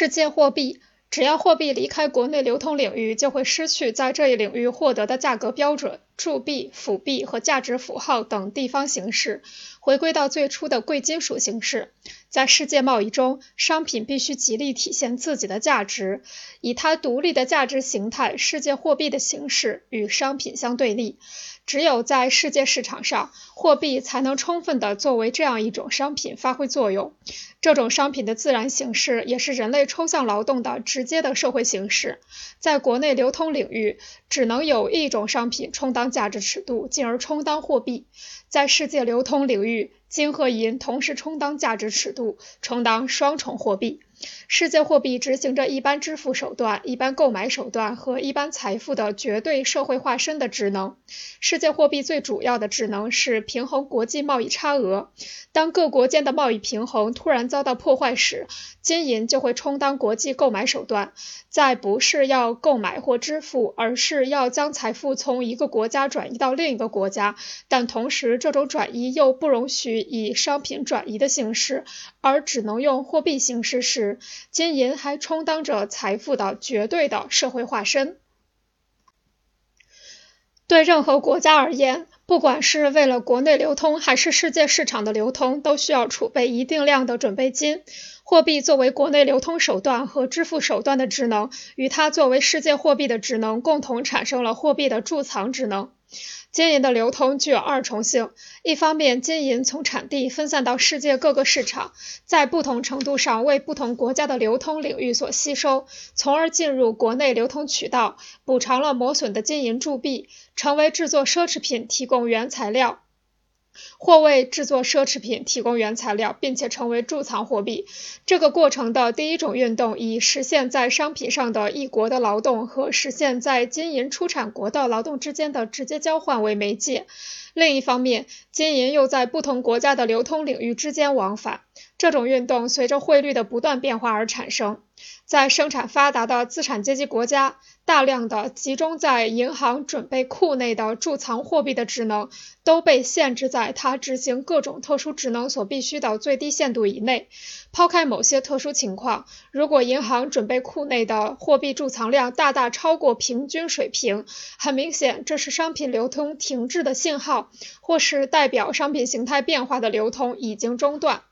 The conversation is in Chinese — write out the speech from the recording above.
世界货币。只要货币离开国内流通领域，就会失去在这一领域获得的价格标准、铸币、辅币和价值符号等地方形式，回归到最初的贵金属形式。在世界贸易中，商品必须极力体现自己的价值，以它独立的价值形态——世界货币的形式与商品相对立。只有在世界市场上，货币才能充分地作为这样一种商品发挥作用。这种商品的自然形式也是人类抽象劳动的直接的社会形式。在国内流通领域，只能有一种商品充当价值尺度，进而充当货币；在世界流通领域，金和银同时充当价值尺度，充当双重货币。世界货币执行着一般支付手段、一般购买手段和一般财富的绝对社会化身的职能。世界货币最主要的职能是平衡国际贸易差额。当各国间的贸易平衡突然遭到破坏时，金银就会充当国际购买手段，在不是要购买或支付，而是要将财富从一个国家转移到另一个国家，但同时这种转移又不容许以商品转移的形式，而只能用货币形式时，金银还充当着财富的绝对的社会化身。对任何国家而言，不管是为了国内流通还是世界市场的流通，都需要储备一定量的准备金。货币作为国内流通手段和支付手段的职能，与它作为世界货币的职能共同产生了货币的贮藏职能。金银的流通具有二重性：一方面，金银从产地分散到世界各个市场，在不同程度上为不同国家的流通领域所吸收，从而进入国内流通渠道，补偿了磨损的金银铸币，成为制作奢侈品提供原材料。或为制作奢侈品提供原材料，并且成为贮藏货币。这个过程的第一种运动以实现在商品上的一国的劳动和实现在金银出产国的劳动之间的直接交换为媒介。另一方面，金银又在不同国家的流通领域之间往返。这种运动随着汇率的不断变化而产生。在生产发达的资产阶级国家，大量的集中在银行准备库内的贮藏货币的职能，都被限制在它执行各种特殊职能所必须的最低限度以内。抛开某些特殊情况，如果银行准备库内的货币贮藏量大大超过平均水平，很明显这是商品流通停滞的信号，或是代表商品形态变化的流通已经中断。